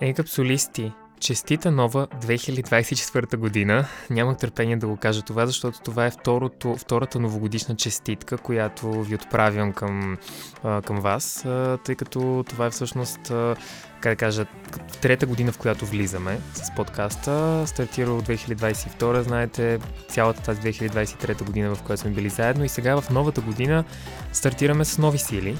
Ей, капсулисти! Честита нова 2024 година. Нямах търпение да го кажа това, защото това е второто, втората новогодишна честитка, която ви отправям към, към вас, тъй като това е всъщност, как да кажа, трета година, в която влизаме с подкаста. Стартира от 2022, знаете, цялата тази 2023 година, в която сме били заедно и сега в новата година стартираме с нови сили.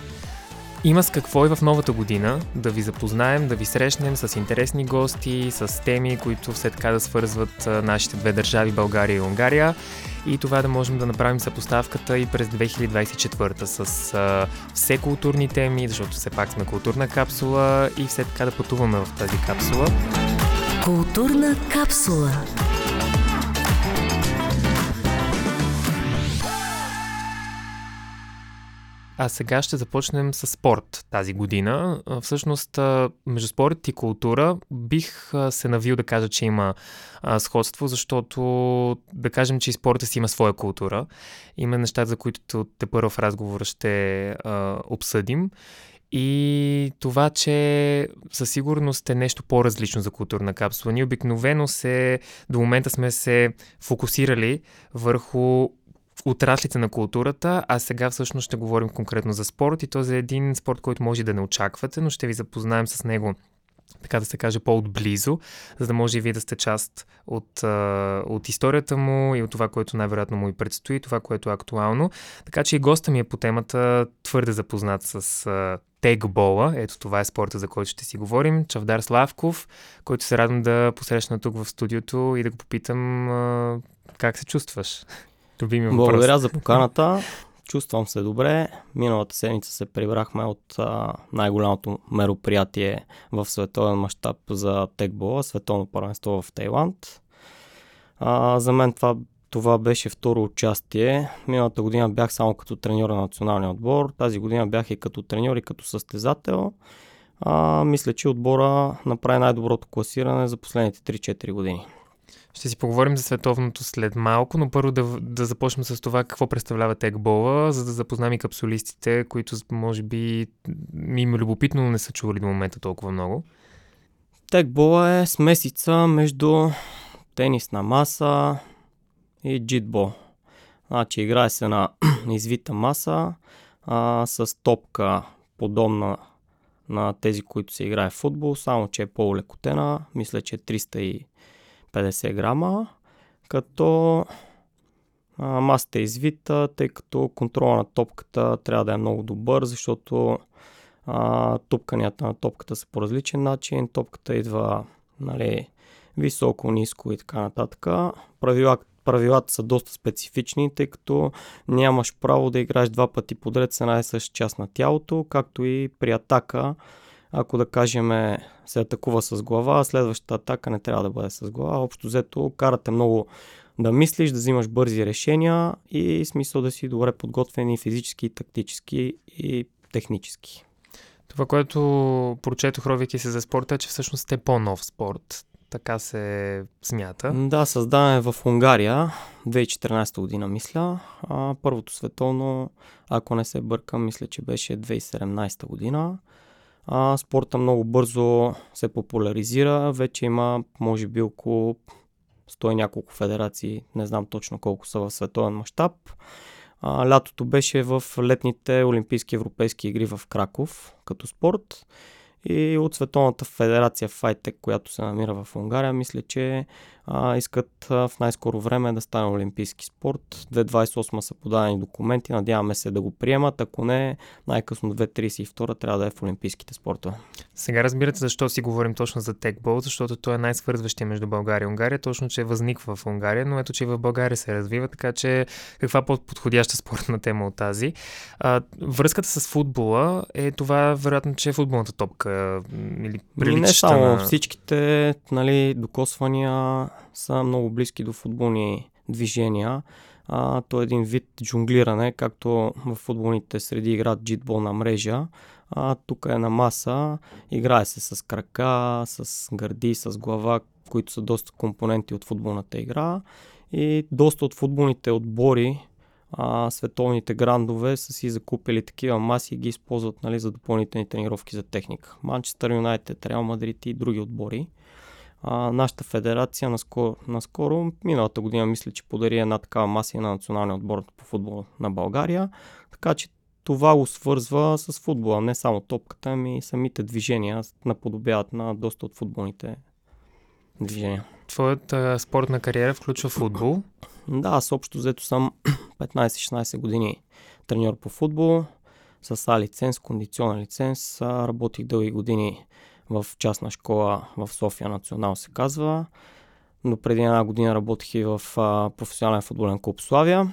Има с какво и в новата година да ви запознаем, да ви срещнем с интересни гости, с теми, които все така да свързват нашите две държави, България и Унгария. И това да можем да направим съпоставката и през 2024 с а, все културни теми, защото все пак сме културна капсула и все така да пътуваме в тази капсула. Културна капсула. А сега ще започнем с спорт тази година. Всъщност, между спорт и култура бих се навил да кажа, че има сходство, защото да кажем, че и спорта си има своя култура. Има неща, за които те първо в разговора ще обсъдим. И това, че със сигурност е нещо по-различно за културна капсула. Ние обикновено се, до момента сме се фокусирали върху отраслите на културата, а сега всъщност ще говорим конкретно за спорт и този е един спорт, който може да не очаквате, но ще ви запознаем с него така да се каже, по-отблизо, за да може и вие да сте част от, от историята му и от това, което най-вероятно му и предстои, това, което е актуално. Така че и госта ми е по темата твърде запознат с тегбола. Ето това е спорта, за който ще си говорим. Чавдар Славков, който се радвам да посрещна тук в студиото и да го попитам как се чувстваш. Любими въпрос. Благодаря за поканата. Чувствам се добре. Миналата седмица се прибрахме от а, най-голямото мероприятие в световен мащаб за текбола, световно първенство в Тайланд. А, за мен това, това беше второ участие. Миналата година бях само като треньор на националния отбор. Тази година бях и като треньор и като състезател. А, мисля, че отбора направи най-доброто класиране за последните 3-4 години. Ще си поговорим за световното след малко, но първо да, да започнем с това какво представлява тегбола, за да запознаем и капсулистите, които може би им е любопитно, но не са чували до момента толкова много. Тегбола е смесица между тенисна маса и джитбол. Значи играе се на извита маса а, с топка подобна на тези, които се играе в футбол, само че е по-лекотена. Мисля, че е 300 50 грама, като а, масата е извита, тъй като контрола на топката трябва да е много добър, защото а, тупканията на топката са по различен начин. Топката идва нали, високо, ниско и така нататък. Правила, правилата са доста специфични, тъй като нямаш право да играеш два пъти подред с една и съща част на тялото, както и при атака ако да кажем се атакува с глава, следващата атака не трябва да бъде с глава. Общо взето карате много да мислиш, да взимаш бързи решения и смисъл да си добре подготвени физически, тактически и технически. Това, което прочетох, ровики се за спорта, е, че всъщност е по-нов спорт. Така се смята. Да, създаване в Унгария, 2014 година, мисля. А, първото световно, ако не се бъркам, мисля, че беше 2017 година. А, спорта много бързо се популяризира. Вече има, може би, около 100 няколко федерации. Не знам точно колко са в световен мащаб. лятото беше в летните Олимпийски европейски игри в Краков като спорт. И от Световната федерация Файтек, която се намира в Унгария, мисля, че а, искат а, в най-скоро време да стане олимпийски спорт. 2028 са подадени документи, надяваме се да го приемат, ако не, най-късно 2032 трябва да е в олимпийските спортове. Сега разбирате защо си говорим точно за текбол, защото той е най-свързващия между България и Унгария, точно, че възниква в Унгария, но ето, че и в България се развива, така че каква по-подходяща спортна тема от тази. А, връзката с футбола е това, вероятно, че е футболната топка или приличаща Не само на... всичките нали, докосвания са много близки до футболни движения. А, то е един вид джунглиране, както в футболните среди играят джитбол на мрежа. А, тук е на маса, играе се с крака, с гърди, с глава, които са доста компоненти от футболната игра. И доста от футболните отбори а, световните грандове са си закупили такива маси и ги използват нали, за допълнителни тренировки за техника. Манчестър Юнайтед, Реал Мадрид и други отбори. А, нашата федерация наскоро, наскоро, миналата година, мисля, че подари една такава маса на националния отбор по футбол на България. Така че това го свързва с футбола, не само топката, ами и самите движения наподобяват на доста от футболните движения. Твоята спортна кариера включва футбол? Да, аз общо взето съм 15-16 години треньор по футбол, с А лиценз, кондиционен лиценз. Работих дълги години в частна школа в София Национал се казва. Но преди една година работих и в професионален футболен клуб Славия.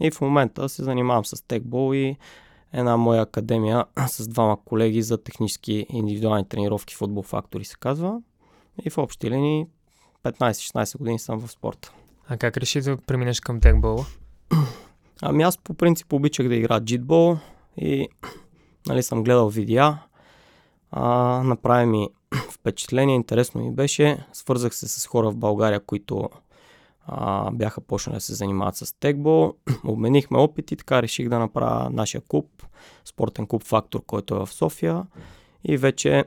И в момента се занимавам с текбол и една моя академия с двама колеги за технически индивидуални тренировки футбол фактори се казва. И в общи линии 15-16 години съм в спорта. А как реши да преминеш към текбола? Ами аз по принцип обичах да игра джитбол и нали, съм гледал видеа. А, направи ми впечатление, интересно ми беше. Свързах се с хора в България, които а, бяха почнали да се занимават с текбол. Обменихме опит и така реших да направя нашия клуб, спортен клуб Фактор, който е в София. И вече,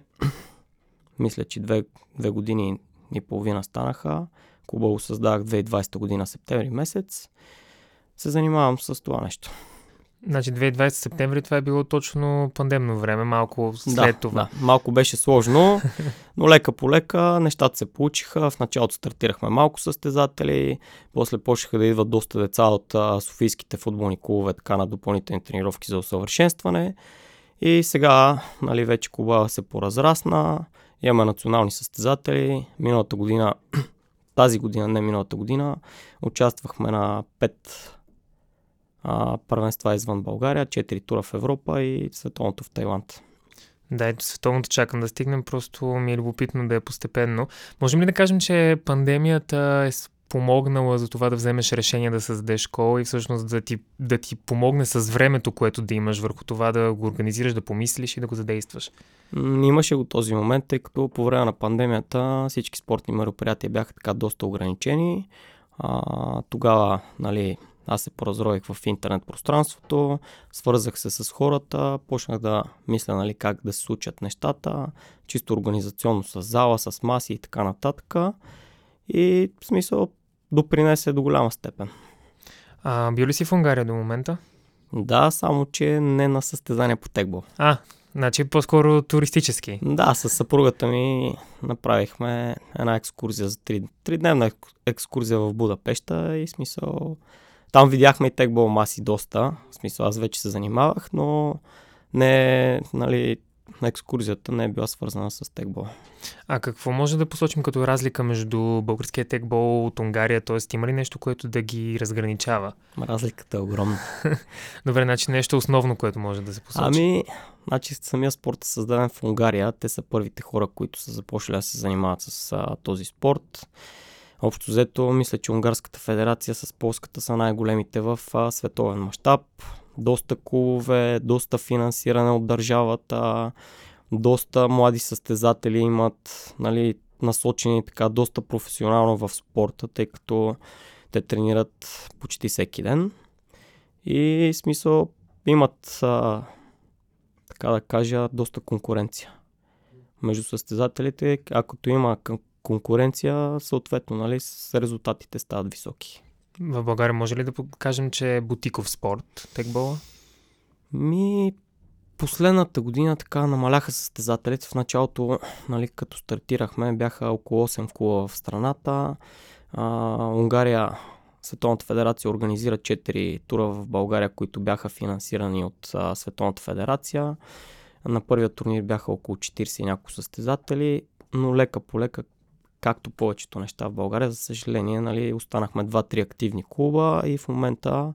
мисля, че две, две години и половина станаха. Клуба го създах 2020 година, септември месец. Се занимавам с това нещо. Значи 2020 септември това е било точно пандемно време, малко след да, това. Да, малко беше сложно, но лека по лека нещата се получиха. В началото стартирахме малко състезатели, после почнаха да идват доста деца от а, софийските футболни клубове, така на допълнителни тренировки за усъвършенстване. И сега, нали, вече клуба се поразрасна, имаме национални състезатели. Миналата година, тази година, не миналата година, участвахме на 5 а, първенства извън България, 4 тура в Европа и световното в Тайланд. Да, ето световното чакам да стигнем, просто ми е любопитно да е постепенно. Можем ли да кажем, че пандемията е помогнала за това да вземеш решение да създадеш школа и всъщност да ти, да ти помогне с времето, което да имаш върху това да го организираш, да помислиш и да го задействаш? Имаше го този момент, тъй като по време на пандемията всички спортни мероприятия бяха така доста ограничени. А, тогава, нали, аз се поразроих в интернет пространството, свързах се с хората, почнах да мисля нали, как да се случат нещата, чисто организационно с зала, с маси и така нататък. И в смисъл допринесе до голяма степен. А, бил ли си в Унгария до момента? Да, само че не на състезание по тегбол. А, значи по-скоро туристически. Да, с съпругата ми направихме една екскурзия за три, тридневна екскурзия в Будапешта и смисъл там видяхме и тегбол маси доста. В смисъл, аз вече се занимавах, но не, нали, екскурзията не е била свързана с тегбол. А какво може да посочим като разлика между българския тегбол от Унгария? Т.е. има ли нещо, което да ги разграничава? Разликата е огромна. Добре, значи нещо основно, което може да се посочи. Ами, значи самия спорт е създаден в Унгария. Те са първите хора, които са започнали да се занимават с а, този спорт. Общо взето, мисля, че Унгарската федерация с полската са най-големите в световен мащаб. Доста клубове, доста финансиране от държавата, доста млади състезатели имат нали, насочени така доста професионално в спорта, тъй като те тренират почти всеки ден. И смисъл имат, а, така да кажа, доста конкуренция между състезателите. Ако има конкуренция, съответно, нали, с резултатите стават високи. В България може ли да покажем, че е бутиков спорт текбола? Ми, последната година така намаляха състезателите. В началото, нали, като стартирахме, бяха около 8 клуба в страната. А, Унгария, Световната федерация организира 4 тура в България, които бяха финансирани от а, Световната федерация. На първия турнир бяха около 40 и няколко състезатели, но лека по лека както повечето неща в България, за съжаление, нали, останахме 2-3 активни клуба и в момента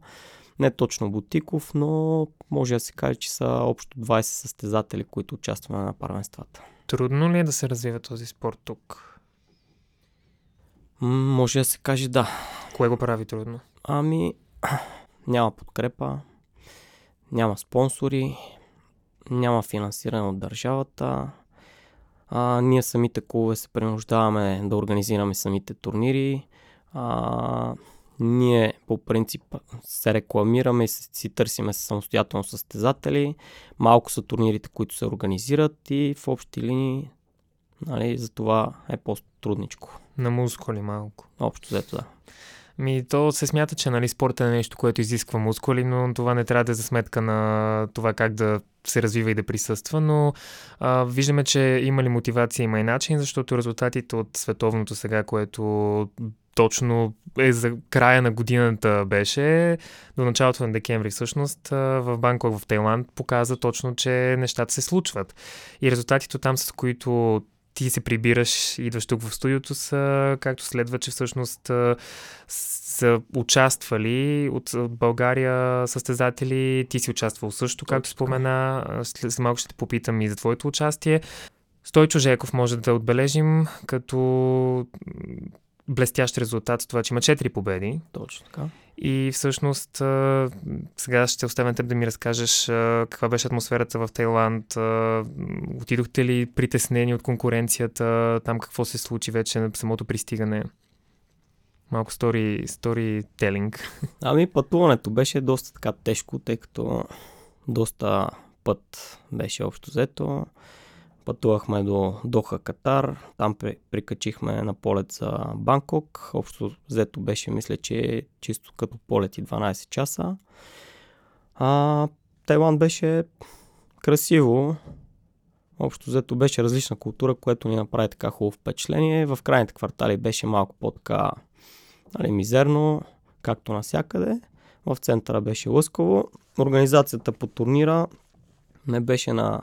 не точно бутиков, но може да се каже, че са общо 20 състезатели, които участваме на първенствата. Трудно ли е да се развива този спорт тук? М- може да се каже да. Кое го прави трудно? Ами, няма подкрепа, няма спонсори, няма финансиране от държавата, а, ние самите клубове се принуждаваме да организираме самите турнири. А, ние по принцип се рекламираме и си търсиме самостоятелно състезатели. Малко са турнирите, които се организират и в общи линии нали, за това е по-трудничко. На мускули малко. Общо взето, да. Ми, то се смята, че нали, спорта е нещо, което изисква мускули, но това не трябва да е за сметка на това как да се развива и да присъства, но а, виждаме, че има ли мотивация, има и начин, защото резултатите от световното сега, което точно е за края на годината беше, до началото на декември всъщност, в Банкок в Тайланд показа точно, че нещата се случват. И резултатите там, с които ти се прибираш, идваш тук в студиото, са както следва, че всъщност са участвали от, от България състезатели. Ти си участвал също, както спомена. След малко ще те попитам и за твоето участие. Стойчо Жеков може да отбележим като блестящ резултат с това, че има 4 победи. Точно така. И всъщност сега ще оставя теб да ми разкажеш каква беше атмосферата в Тайланд. Отидохте ли притеснени от конкуренцията? Там какво се случи вече на самото пристигане? Малко стори, стори телинг. Ами пътуването беше доста така тежко, тъй като доста път беше общо взето. Пътувахме до Доха, Катар, там прикачихме на полет за Банкок. Общо взето беше, мисля, че чисто като полет и 12 часа. А, Тайланд беше красиво. Общо взето беше различна култура, което ни направи така хубаво впечатление. В крайните квартали беше малко по-така нали, мизерно, както навсякъде. В центъра беше лъскаво. Организацията по турнира не беше на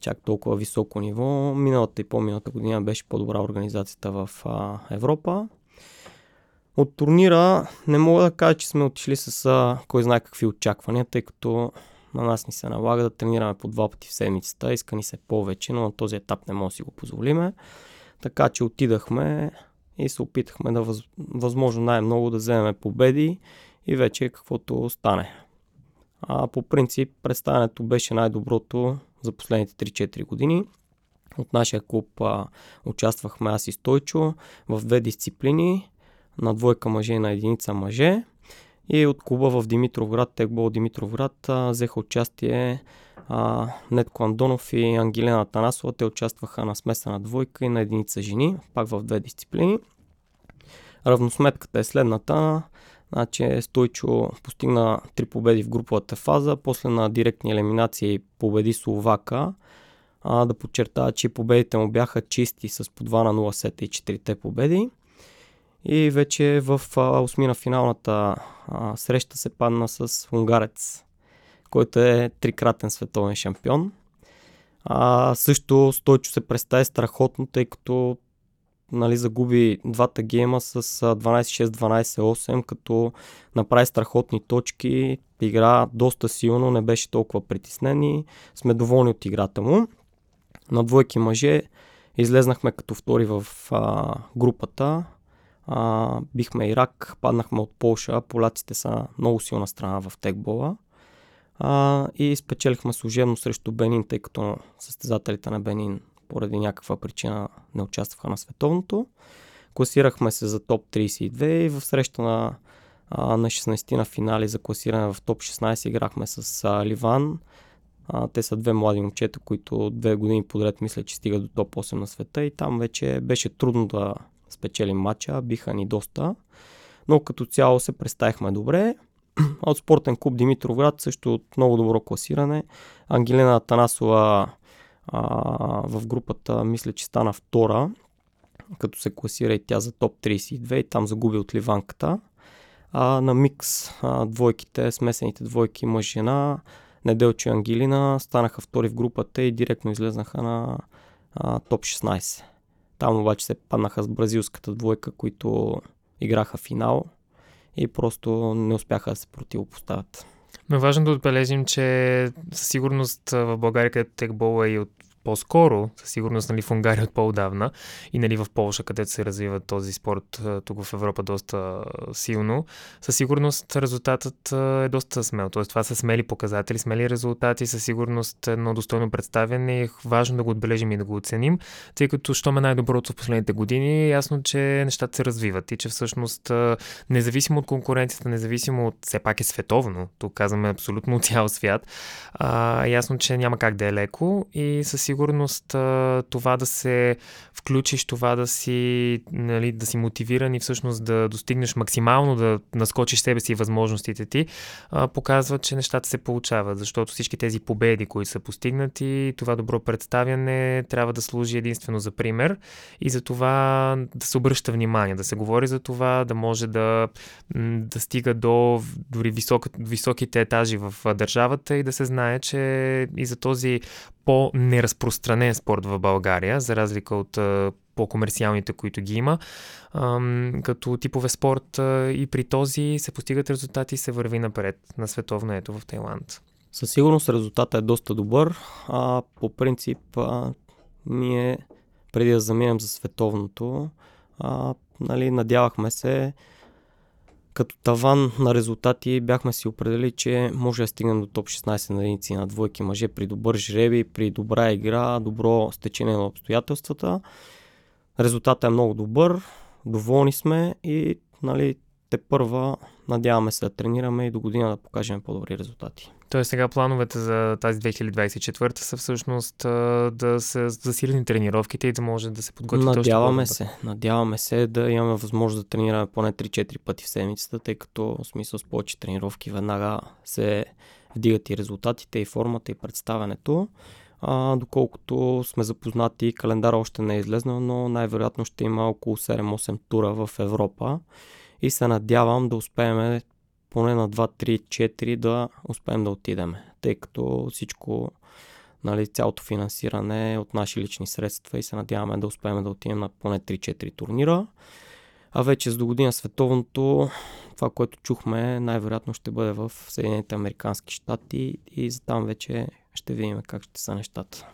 чак толкова високо ниво. Миналата и по-миналата година беше по-добра организацията в а, Европа. От турнира не мога да кажа, че сме отишли с а, кой знае какви очаквания, тъй като на нас ни се налага да тренираме по два пъти в седмицата, иска ни се повече, но на този етап не може да си го позволиме. Така че отидахме и се опитахме да въз, възможно най-много да вземем победи и вече каквото стане. А по принцип представянето беше най-доброто за последните 3-4 години. От нашия клуб а, участвахме аз и Стойчо в две дисциплини, на двойка мъже и на единица мъже. И от клуба в Димитровград, Тегбол Димитровград, а, взеха участие а, Нетко Андонов и Ангелена Танасова. Те участваха на смесена двойка и на единица жени, пак в две дисциплини. Равносметката е следната. Значи Стойчо постигна три победи в груповата фаза, после на директни елиминации победи Словака. А, да подчертая, че победите му бяха чисти с по 2 на 0 сета и 4 победи. И вече в а, осмина финалната а, среща се падна с унгарец, който е трикратен световен шампион. А, също Стойчо се представи страхотно, тъй като нали, загуби двата гейма с 12-6-12-8, като направи страхотни точки, игра доста силно, не беше толкова притеснен и сме доволни от играта му. На двойки мъже излезнахме като втори в а, групата, а, бихме Ирак, паднахме от Полша, поляците са много силна страна в текбола. А, и спечелихме служебно срещу Бенин, тъй като състезателите на Бенин поради някаква причина не участваха на световното. Класирахме се за топ 32 и в среща на, а, на 16 на финали за класиране в топ 16 играхме с а, Ливан. Те са две млади момчета, които две години подред мисля, че стигат до топ 8 на света и там вече беше трудно да спечелим матча, биха ни доста. Но като цяло се представихме добре. От спортен клуб Димитровград също от много добро класиране. Ангелина Танасова а, в групата мисля, че стана втора, като се класира и тя за топ 32 и там загуби от Ливанката. А, на микс а, двойките, смесените двойки мъж-жена, Неделчо и Ангелина станаха втори в групата и директно излезнаха на а, топ 16. Там обаче се паднаха с бразилската двойка, които играха финал и просто не успяха да се противопоставят. Но е важно да отбележим, че със сигурност в България, където текбола е и от по-скоро, със сигурност нали, в Унгария от по-давна и нали, в Полша, където се развива този спорт тук в Европа доста силно, със сигурност резултатът е доста смел. Тоест това са смели показатели, смели резултати, със сигурност едно достойно представяне е важно да го отбележим и да го оценим, тъй като що ме най-доброто в последните години е ясно, че нещата се развиват и че всъщност независимо от конкуренцията, независимо от все пак е световно, тук казваме абсолютно цял свят, а, ясно, че няма как да е леко и със сигурност а, това да се включиш, това да си, нали, да си мотивиран и всъщност да достигнеш максимално, да наскочиш себе си и възможностите ти, показва, че нещата се получават, защото всички тези победи, които са постигнати, това добро представяне трябва да служи единствено за пример и за това да се обръща внимание, да се говори за това, да може да, да стига до дори висок, високите етажи в държавата и да се знае, че и за този по-неразпространен спорт в България, за разлика от по-комерциалните, които ги има. Като типове спорт и при този се постигат резултати и се върви напред на световно ето в Тайланд. Със сигурност резултатът е доста добър. А, по принцип, а, ние преди да заминем за световното, а, нали, надявахме се като таван на резултати бяхме си определили, че може да стигнем до топ 16 на единици на двойки мъже при добър жреби, при добра игра, добро стечение на обстоятелствата. Резултатът е много добър, доволни сме и нали, те първа надяваме се да тренираме и до година да покажем по-добри резултати. Тоест сега плановете за тази 2024 са всъщност да се засилени тренировките и да може да се подготвите Надяваме още се. Надяваме се да имаме възможност да тренираме поне 3-4 пъти в седмицата, тъй като в смисъл с повече тренировки веднага се вдигат и резултатите, и формата, и представянето. А, доколкото сме запознати, календар още не е излезнал, но най-вероятно ще има около 7-8 тура в Европа и се надявам да успеем поне на 2, 3, 4 да успеем да отидем, тъй като всичко, нали, цялото финансиране е от наши лични средства и се надяваме да успеем да отидем на поне 3-4 турнира. А вече с до година световното, това, което чухме, най-вероятно ще бъде в Съединените Американски щати и за там вече ще видим как ще са нещата.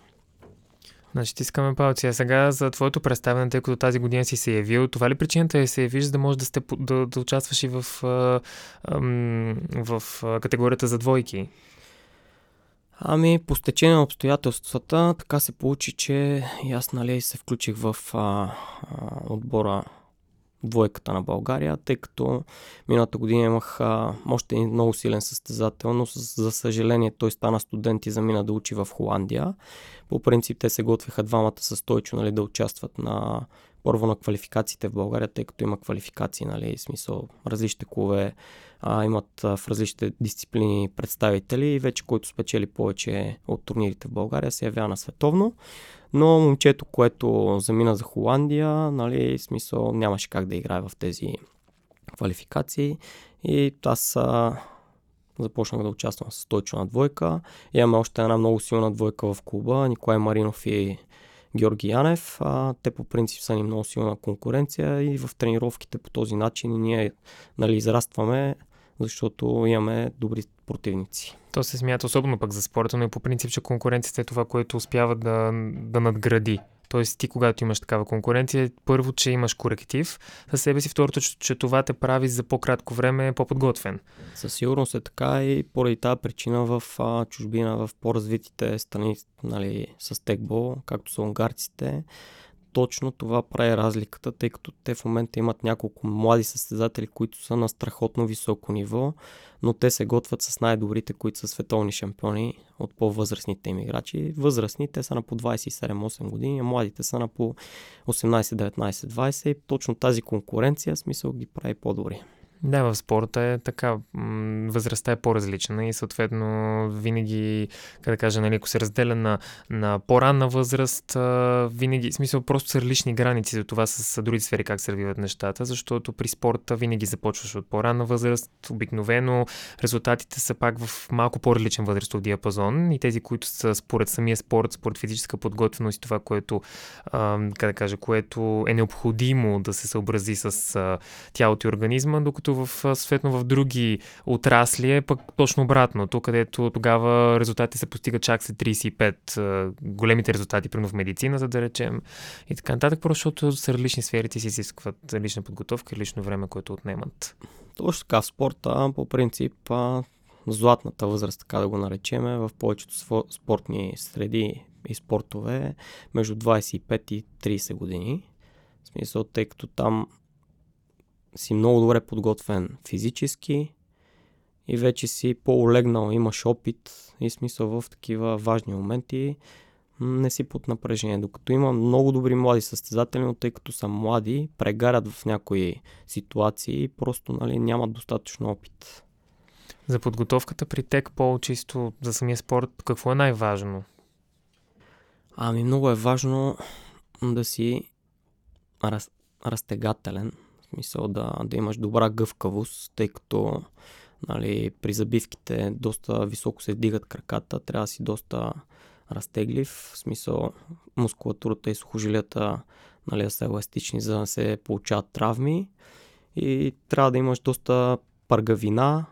Значи ти искаме палци. А сега за твоето представяне, тъй като тази година си се явил, това ли причината е се явиш, за да можеш да, сте, да, да участваш и в, в, в категорията за двойки? Ами, по стечение на обстоятелствата, така се получи, че аз нали, се включих в а, а, отбора двойката на България, тъй като миналата година имах а, още един много силен състезател, но за съжаление той стана студент и замина да учи в Холандия. По принцип те се готвиха двамата с Стойчо нали, да участват на първо на квалификациите в България, тъй като има квалификации, нали, смисъл различните клубе а, имат в различните дисциплини представители и вече който спечели повече от турнирите в България се явява на световно. Но момчето, което замина за Холандия, нали, смисъл нямаше как да играе в тези квалификации и аз а, започнах да участвам с Стойчо на двойка. Имаме още една много силна двойка в клуба, Николай Маринов и Георги Янев. А, те по принцип са ни много силна конкуренция и в тренировките по този начин ние нали, израстваме, защото имаме добри противници. То се смята особено пък за спорта, но и по принцип, че конкуренцията е това, което успява да, да надгради. Тоест ти, когато имаш такава конкуренция, първо, че имаш коректив със себе си, второто, че това те прави за по-кратко време по-подготвен. Със сигурност е така и поради тази причина в а, чужбина, в по-развитите страни нали, с текбол, както са унгарците, точно това прави разликата, тъй като те в момента имат няколко млади състезатели, които са на страхотно високо ниво, но те се готвят с най-добрите, които са световни шампиони от по-възрастните им играчи. Възрастните са на по 27-8 години, а младите са на по 18-19-20 и точно тази конкуренция смисъл ги прави по-добри. Да, в спорта е така. Възрастта е по-различна и съответно винаги, как да кажа, нали, ако се разделя на, на по-ранна възраст, винаги, в смисъл, просто са различни граници за това с другите сфери как се развиват нещата, защото при спорта винаги започваш от по-ранна възраст, обикновено резултатите са пак в малко по-различен възрастов диапазон и тези, които са според самия спорт, според физическа подготвеност и това, което, как да кажа, което е необходимо да се съобрази с тялото и организма, докато докато в, съответно в други отрасли е пък точно обратно. Тук, където тогава резултати се постигат чак след 35, големите резултати, примерно в медицината, да речем, и така нататък, просто защото са различни сфери, ти си изискват лична подготовка и лично време, което отнемат. Точно така, спорта, по принцип, златната възраст, така да го наречеме, в повечето спортни среди и спортове между 25 и 30 години. В смисъл, тъй като там си много добре подготвен физически и вече си по-олегнал, имаш опит и смисъл в такива важни моменти не си под напрежение. Докато има много добри млади състезатели, но тъй като са млади, прегарят в някои ситуации и просто нали, нямат достатъчно опит. За подготовката при тек по-чисто за самия спорт, какво е най-важно? Ами много е важно да си раз, разтегателен, смисъл да, да имаш добра гъвкавост, тъй като нали, при забивките доста високо се дигат краката, трябва да си доста разтеглив, в смисъл мускулатурата и сухожилията нали, да са еластични, за да се получават травми и трябва да имаш доста пъргавина,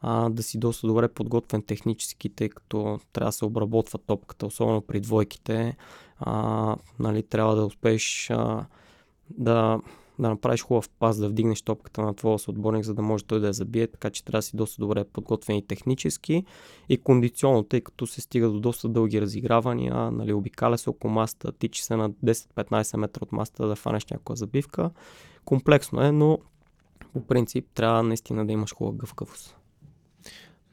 а, да си доста добре подготвен технически, тъй като трябва да се обработва топката, особено при двойките. А, нали, трябва да успееш а, да, да направиш хубав пас, да вдигнеш топката на твоя съотборник, за да може той да я забие, така че трябва да си доста добре подготвен и технически и кондиционно, тъй като се стига до доста дълги разигравания, нали, обикаля се около маста, тичи се на 10-15 метра от маста да фанеш някаква забивка. Комплексно е, но по принцип трябва наистина да имаш хубава гъвкавост.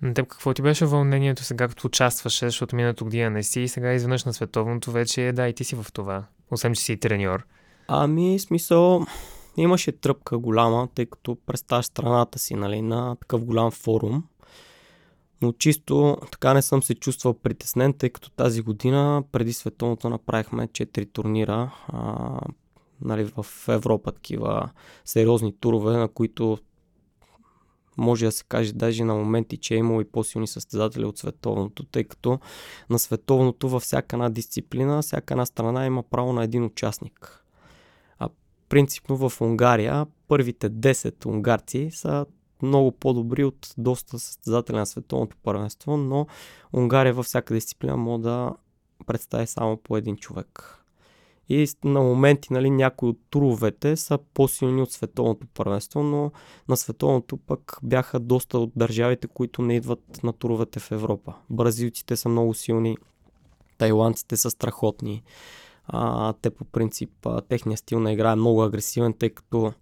На теб какво ти беше вълнението сега, като участваше, защото миналото година не си и сега изведнъж на световното вече, да, и ти си в това, освен че си треньор. Ами, смисъл, имаше тръпка голяма, тъй като представяш страната си, нали, на такъв голям форум. Но чисто така не съм се чувствал притеснен, тъй като тази година преди световното направихме 4 турнира а, нали, в Европа, такива сериозни турове, на които може да се каже даже на моменти, че е имало и по-силни състезатели от световното, тъй като на световното във всяка една дисциплина, всяка една страна има право на един участник. Принципно в Унгария първите 10 унгарци са много по-добри от доста състезатели на световното първенство, но Унгария във всяка дисциплина може да представи само по един човек. И на моменти нали, някои от туровете са по-силни от световното първенство, но на световното пък бяха доста от държавите, които не идват на туровете в Европа. Бразилците са много силни, тайландците са страхотни. А, те по принцип, а, техният стил на игра е много агресивен, тъй като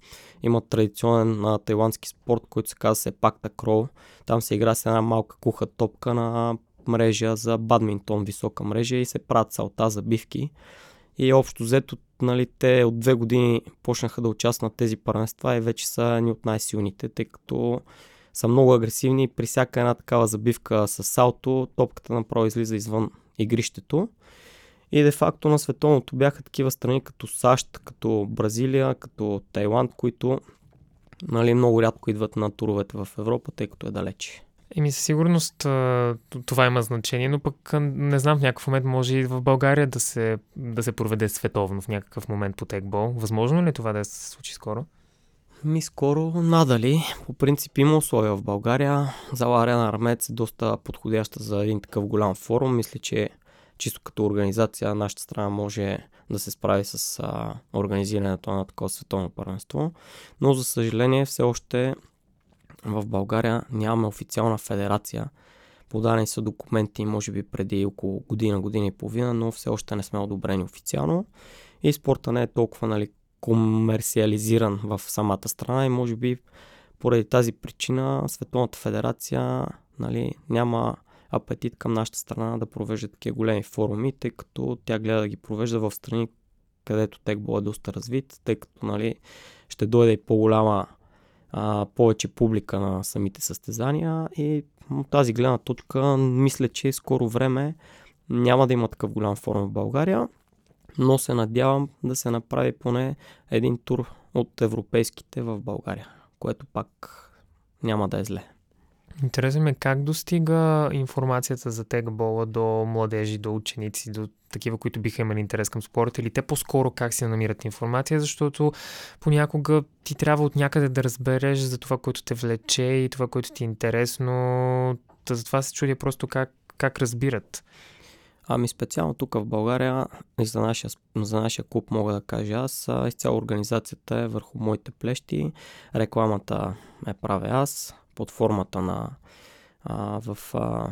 имат традиционен а, тайландски спорт, който се казва Сепакта Крол. Там се игра с една малка куха топка на мрежа за бадминтон, висока мрежа и се правят салта, забивки. И общо взето, нали, те от две години почнаха да участват на тези първенства и вече са ни от най-силните, тъй като са много агресивни. При всяка една такава забивка с салто, топката направо излиза извън игрището. И де-факто на световното бяха такива страни като САЩ, като Бразилия, като Тайланд, които нали, много рядко идват на туровете в Европа, тъй като е далече. Еми, със сигурност това има значение, но пък не знам, в някакъв момент може и в България да се, да се проведе световно в някакъв момент по текбол. Възможно ли е това да се случи скоро? Ми скоро надали. По принцип има условия в България. Зала Арена Армец е доста подходяща за един такъв голям форум. Мисля, че чисто като организация нашата страна може да се справи с а, организирането на такова световно първенство. Но за съжаление все още в България нямаме официална федерация. Подадени са документи, може би преди около година, година и половина, но все още не сме одобрени официално. И спорта не е толкова нали, комерциализиран в самата страна и може би поради тази причина Световната федерация нали, няма апетит към нашата страна да провежда такива големи форуми, тъй като тя гледа да ги провежда в страни, където текбол е доста развит, тъй като нали, ще дойде и по-голяма а, повече публика на самите състезания и от тази гледна точка мисля, че скоро време няма да има такъв голям форум в България, но се надявам да се направи поне един тур от европейските в България, което пак няма да е зле. Интересно ме как достига информацията за тегбола до младежи, до ученици, до такива, които биха имали интерес към спорта или те по-скоро как си намират информация, защото понякога ти трябва от някъде да разбереш за това, което те влече и това, което ти е интересно. Та затова се чудя просто как, как разбират. Ами специално тук в България и за нашия, за нашия клуб мога да кажа аз, изцяло организацията е върху моите плещи, рекламата е правя аз, под формата на а, в а,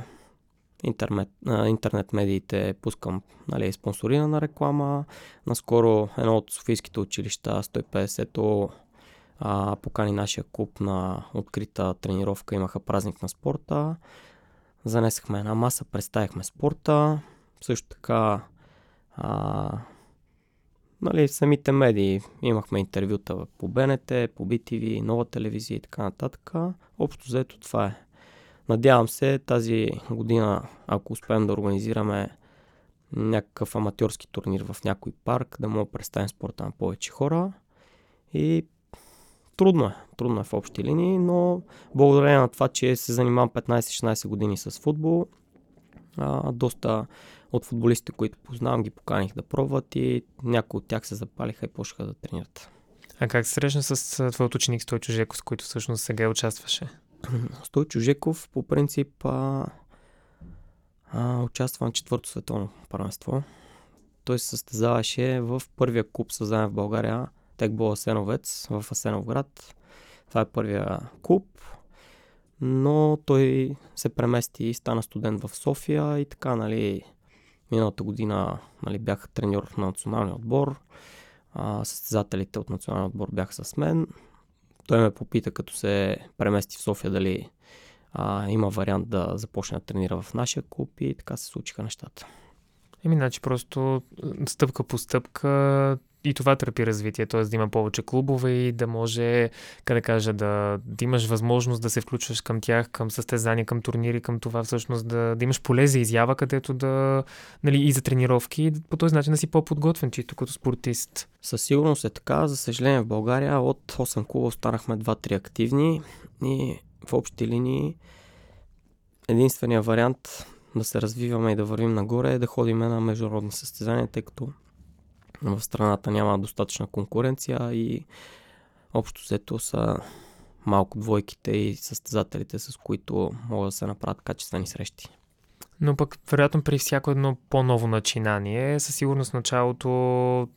интернет, а, интернет медиите пускам нали, спонсорирана реклама. Наскоро едно от Софийските училища 150-то а, покани нашия клуб на открита тренировка. Имаха празник на спорта. Занесахме една маса, представихме спорта. Също така а, нали, самите медии. Имахме интервюта по БНТ, по BTV, нова телевизия и така нататък. Общо взето това е. Надявам се тази година, ако успеем да организираме някакъв аматьорски турнир в някой парк, да мога да представим спорта на повече хора. И трудно е, трудно е в общи линии, но благодарение на това, че се занимавам 15-16 години с футбол, а, доста от футболистите, които познавам, ги поканих да пробват и някои от тях се запалиха и почнаха да тренират. А как се срещна с твоят ученик Стойчо Жеков, с който всъщност сега участваше? Стойчо Жеков по принцип а, а, участва на четвърто световно първенство. Той се състезаваше в първия клуб създаден в България, Текбол Асеновец в Асеновград. Това е първия клуб, но той се премести и стана студент в София и така, нали, Миналата година нали, бях треньор на националния отбор. А, състезателите от националния отбор бяха с мен. Той ме попита, като се премести в София, дали а, има вариант да започне да тренира в нашия клуб и така се случиха нещата. Еми, значи просто стъпка по стъпка и това търпи развитие, т.е. да има повече клубове и да може, как да кажа, да, да имаш възможност да се включваш към тях, към състезания, към турнири, към това всъщност да, да имаш поле за изява, където да, нали, и за тренировки, и по този начин да си по-подготвен, чисто като спортист. Със сигурност е така. За съжаление в България от 8 клуба останахме 2-3 активни и в общи линии единствения вариант да се развиваме и да вървим нагоре е да ходим на международни състезания, тъй като в страната няма достатъчна конкуренция и общо взето са малко двойките и състезателите, с които могат да се направят качествени срещи. Но пък, вероятно, при всяко едно по-ново начинание, със сигурност началото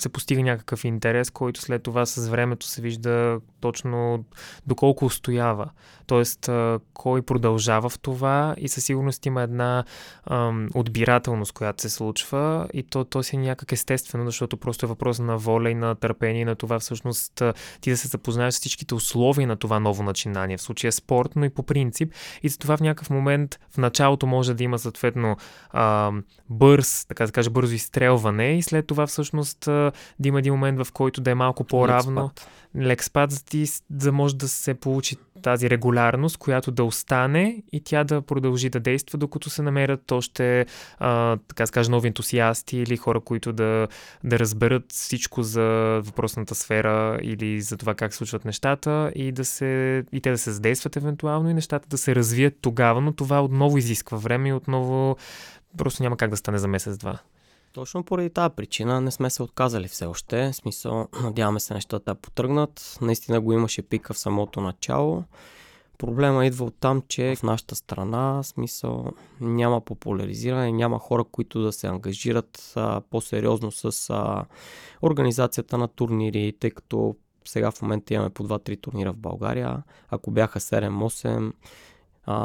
се постига някакъв интерес, който след това с времето се вижда точно доколко устоява. Тоест, кой продължава в това и със сигурност има една ам, отбирателност, която се случва и то, то си е някак естествено, защото просто е въпрос на воля и на търпение и на това всъщност ти да се запознаеш с всичките условия на това ново начинание. В случая спорт, но и по принцип. И за това в някакъв момент в началото може да има съответно а, бърз, така да кажа, бързо изстрелване и след това всъщност а, да има един момент, в който да е малко по-равно. Лек спад, за, ти, за може да се получи тази регулярност, която да остане и тя да продължи да действа, докато се намерят още, а, така скажа, нови ентусиасти или хора, които да, да разберат всичко за въпросната сфера или за това как случват нещата и, да се, и те да се задействат евентуално и нещата да се развият тогава, но това отново изисква време и отново просто няма как да стане за месец-два. Точно поради тази причина не сме се отказали все още. В смисъл, надяваме се нещата да потръгнат. Наистина го имаше пика в самото начало. Проблема идва от там, че в нашата страна, смисъл, няма популяризиране, няма хора, които да се ангажират а, по-сериозно с а, организацията на турнири, тъй като сега в момента имаме по 2-3 турнира в България. Ако бяха 7-8,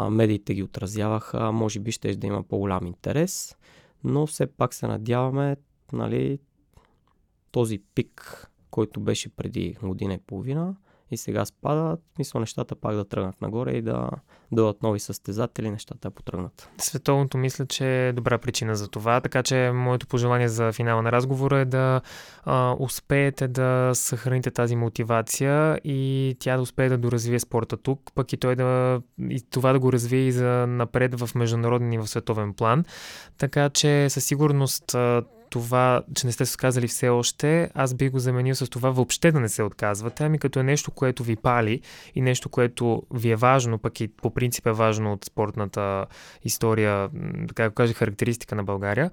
медиите ги отразяваха, може би ще да има по-голям интерес но все пак се надяваме нали, този пик, който беше преди година и половина и сега спада, мисля нещата пак да тръгнат нагоре и да дадат нови състезатели, нещата да потръгнат. Световното мисля, че е добра причина за това, така че моето пожелание за финала на разговора е да а, успеете да съхраните тази мотивация и тя да успее да доразвие спорта тук, пък и той да и това да го развие и за напред в международен и в световен план. Така че със сигурност това, че не сте се отказали все още, аз би го заменил с това въобще да не се отказвате, ами като е нещо, което ви пали и нещо, което ви е важно, пък и по принцип е важно от спортната история, така да кажа, характеристика на България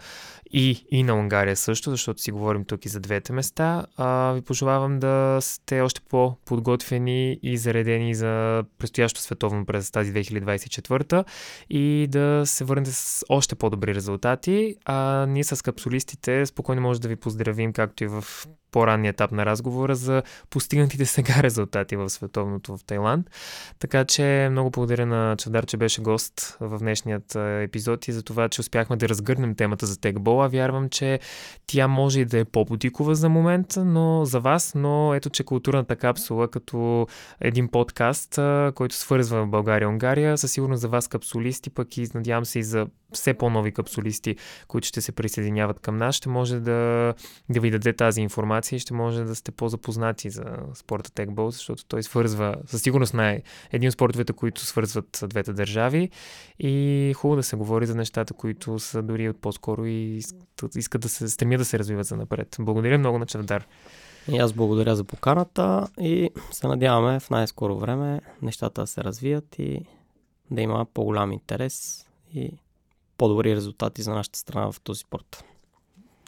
и, и на Унгария също, защото си говорим тук и за двете места. А, ви пожелавам да сте още по-подготвени и заредени за предстоящо световно през тази 2024 и да се върнете с още по-добри резултати. А ние с капсулистите спокойно може да ви поздравим, както и в по-ранния етап на разговора за постигнатите сега резултати в световното в Тайланд. Така че много благодаря на Чадар, че беше гост в днешният епизод и за това, че успяхме да разгърнем темата за текбола. Вярвам, че тя може и да е по-бутикова за момента, но за вас, но ето, че културната капсула като един подкаст, който свързва България и Унгария, със сигурност за вас капсулисти, пък и надявам се и за все по-нови капсулисти, които ще се присъединяват към нас, ще може да, да ви даде тази информация и ще може да сте по-запознати за спорта текбол, защото той свързва, със сигурност най- един от спортовете, които свързват двете държави и хубаво да се говори за нещата, които са дори от по-скоро и искат да се стремят да се развиват за напред. Благодаря много на Чавдар. И аз благодаря за поканата и се надяваме в най-скоро време нещата да се развият и да има по-голям интерес и по-добри резултати за нашата страна в този спорт.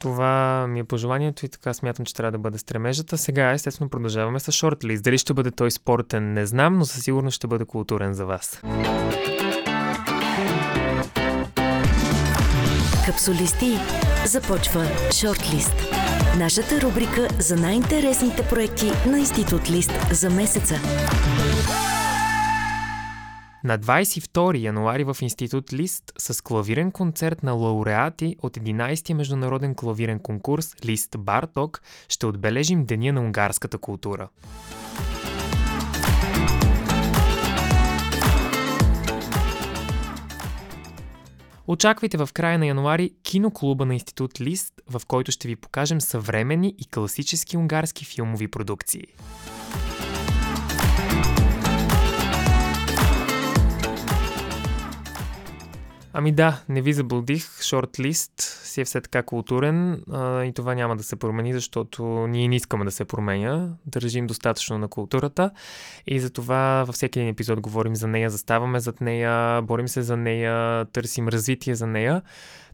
Това ми е пожеланието и така смятам, че трябва да бъде стремежата. Сега, естествено, продължаваме с шортлист. Дали ще бъде той спортен, не знам, но със сигурност ще бъде културен за вас. Капсулисти започва шортлист. Нашата рубрика за най-интересните проекти на Институт Лист за месеца. На 22 януари в Институт Лист с клавирен концерт на лауреати от 11-ти международен клавирен конкурс Лист Барток ще отбележим Деня на унгарската култура. Очаквайте в края на януари киноклуба на Институт Лист, в който ще ви покажем съвремени и класически унгарски филмови продукции. Ами да, не ви заблудих. Шортлист си е все така културен а, и това няма да се промени, защото ние не искаме да се променя. Държим достатъчно на културата и затова във всеки един епизод говорим за нея, заставаме зад нея, борим се за нея, търсим развитие за нея.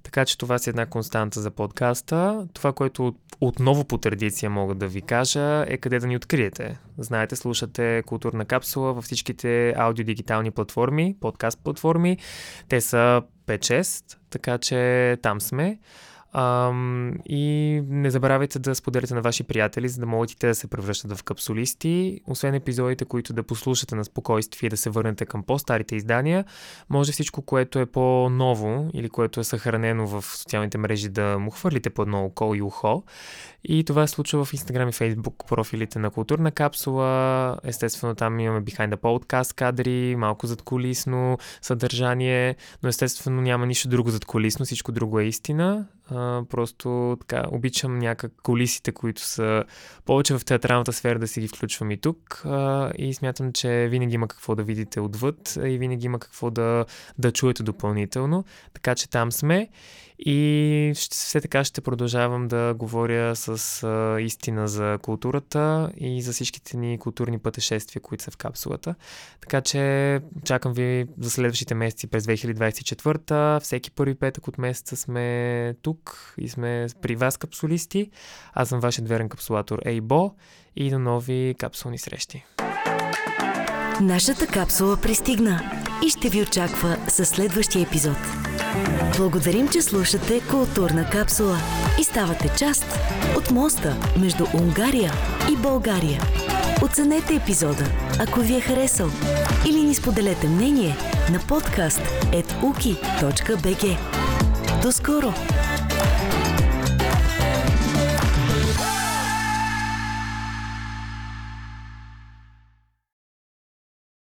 Така че това си една константа за подкаста. Това, което отново по традиция мога да ви кажа е къде да ни откриете. Знаете, слушате Културна капсула във всичките аудиодигитални платформи, подкаст платформи. Те са 5-6, така че там сме. Ам, и не забравяйте да споделяте на ваши приятели, за да могат и те да се превръщат в капсулисти. Освен епизодите, които да послушате на спокойствие и да се върнете към по-старите издания, може всичко, което е по-ново или което е съхранено в социалните мрежи да му хвърлите по едно око и ухо. И това се случва в Instagram и Facebook профилите на Културна капсула. Естествено, там имаме Behind the Podcast кадри, малко зад колисно съдържание, но естествено няма нищо друго зад колисно, всичко друго е истина. Просто така, обичам някак колисите, които са повече в театралната сфера да си ги включвам и тук. А, и смятам, че винаги има какво да видите отвъд и винаги има какво да, да чуете допълнително. Така че там сме. И ще, все така ще продължавам да говоря с а, истина за културата и за всичките ни културни пътешествия, които са в капсулата. Така че чакам ви за следващите месеци през 2024. Всеки първи петък от месеца сме тук и сме при вас капсулисти. Аз съм вашият верен капсулатор Ейбо и до нови капсулни срещи. Нашата капсула пристигна и ще ви очаква със следващия епизод. Благодарим, че слушате Културна капсула и ставате част от моста между Унгария и България. Оценете епизода, ако ви е харесал, или ни споделете мнение на подкаст.uki.bg. До скоро!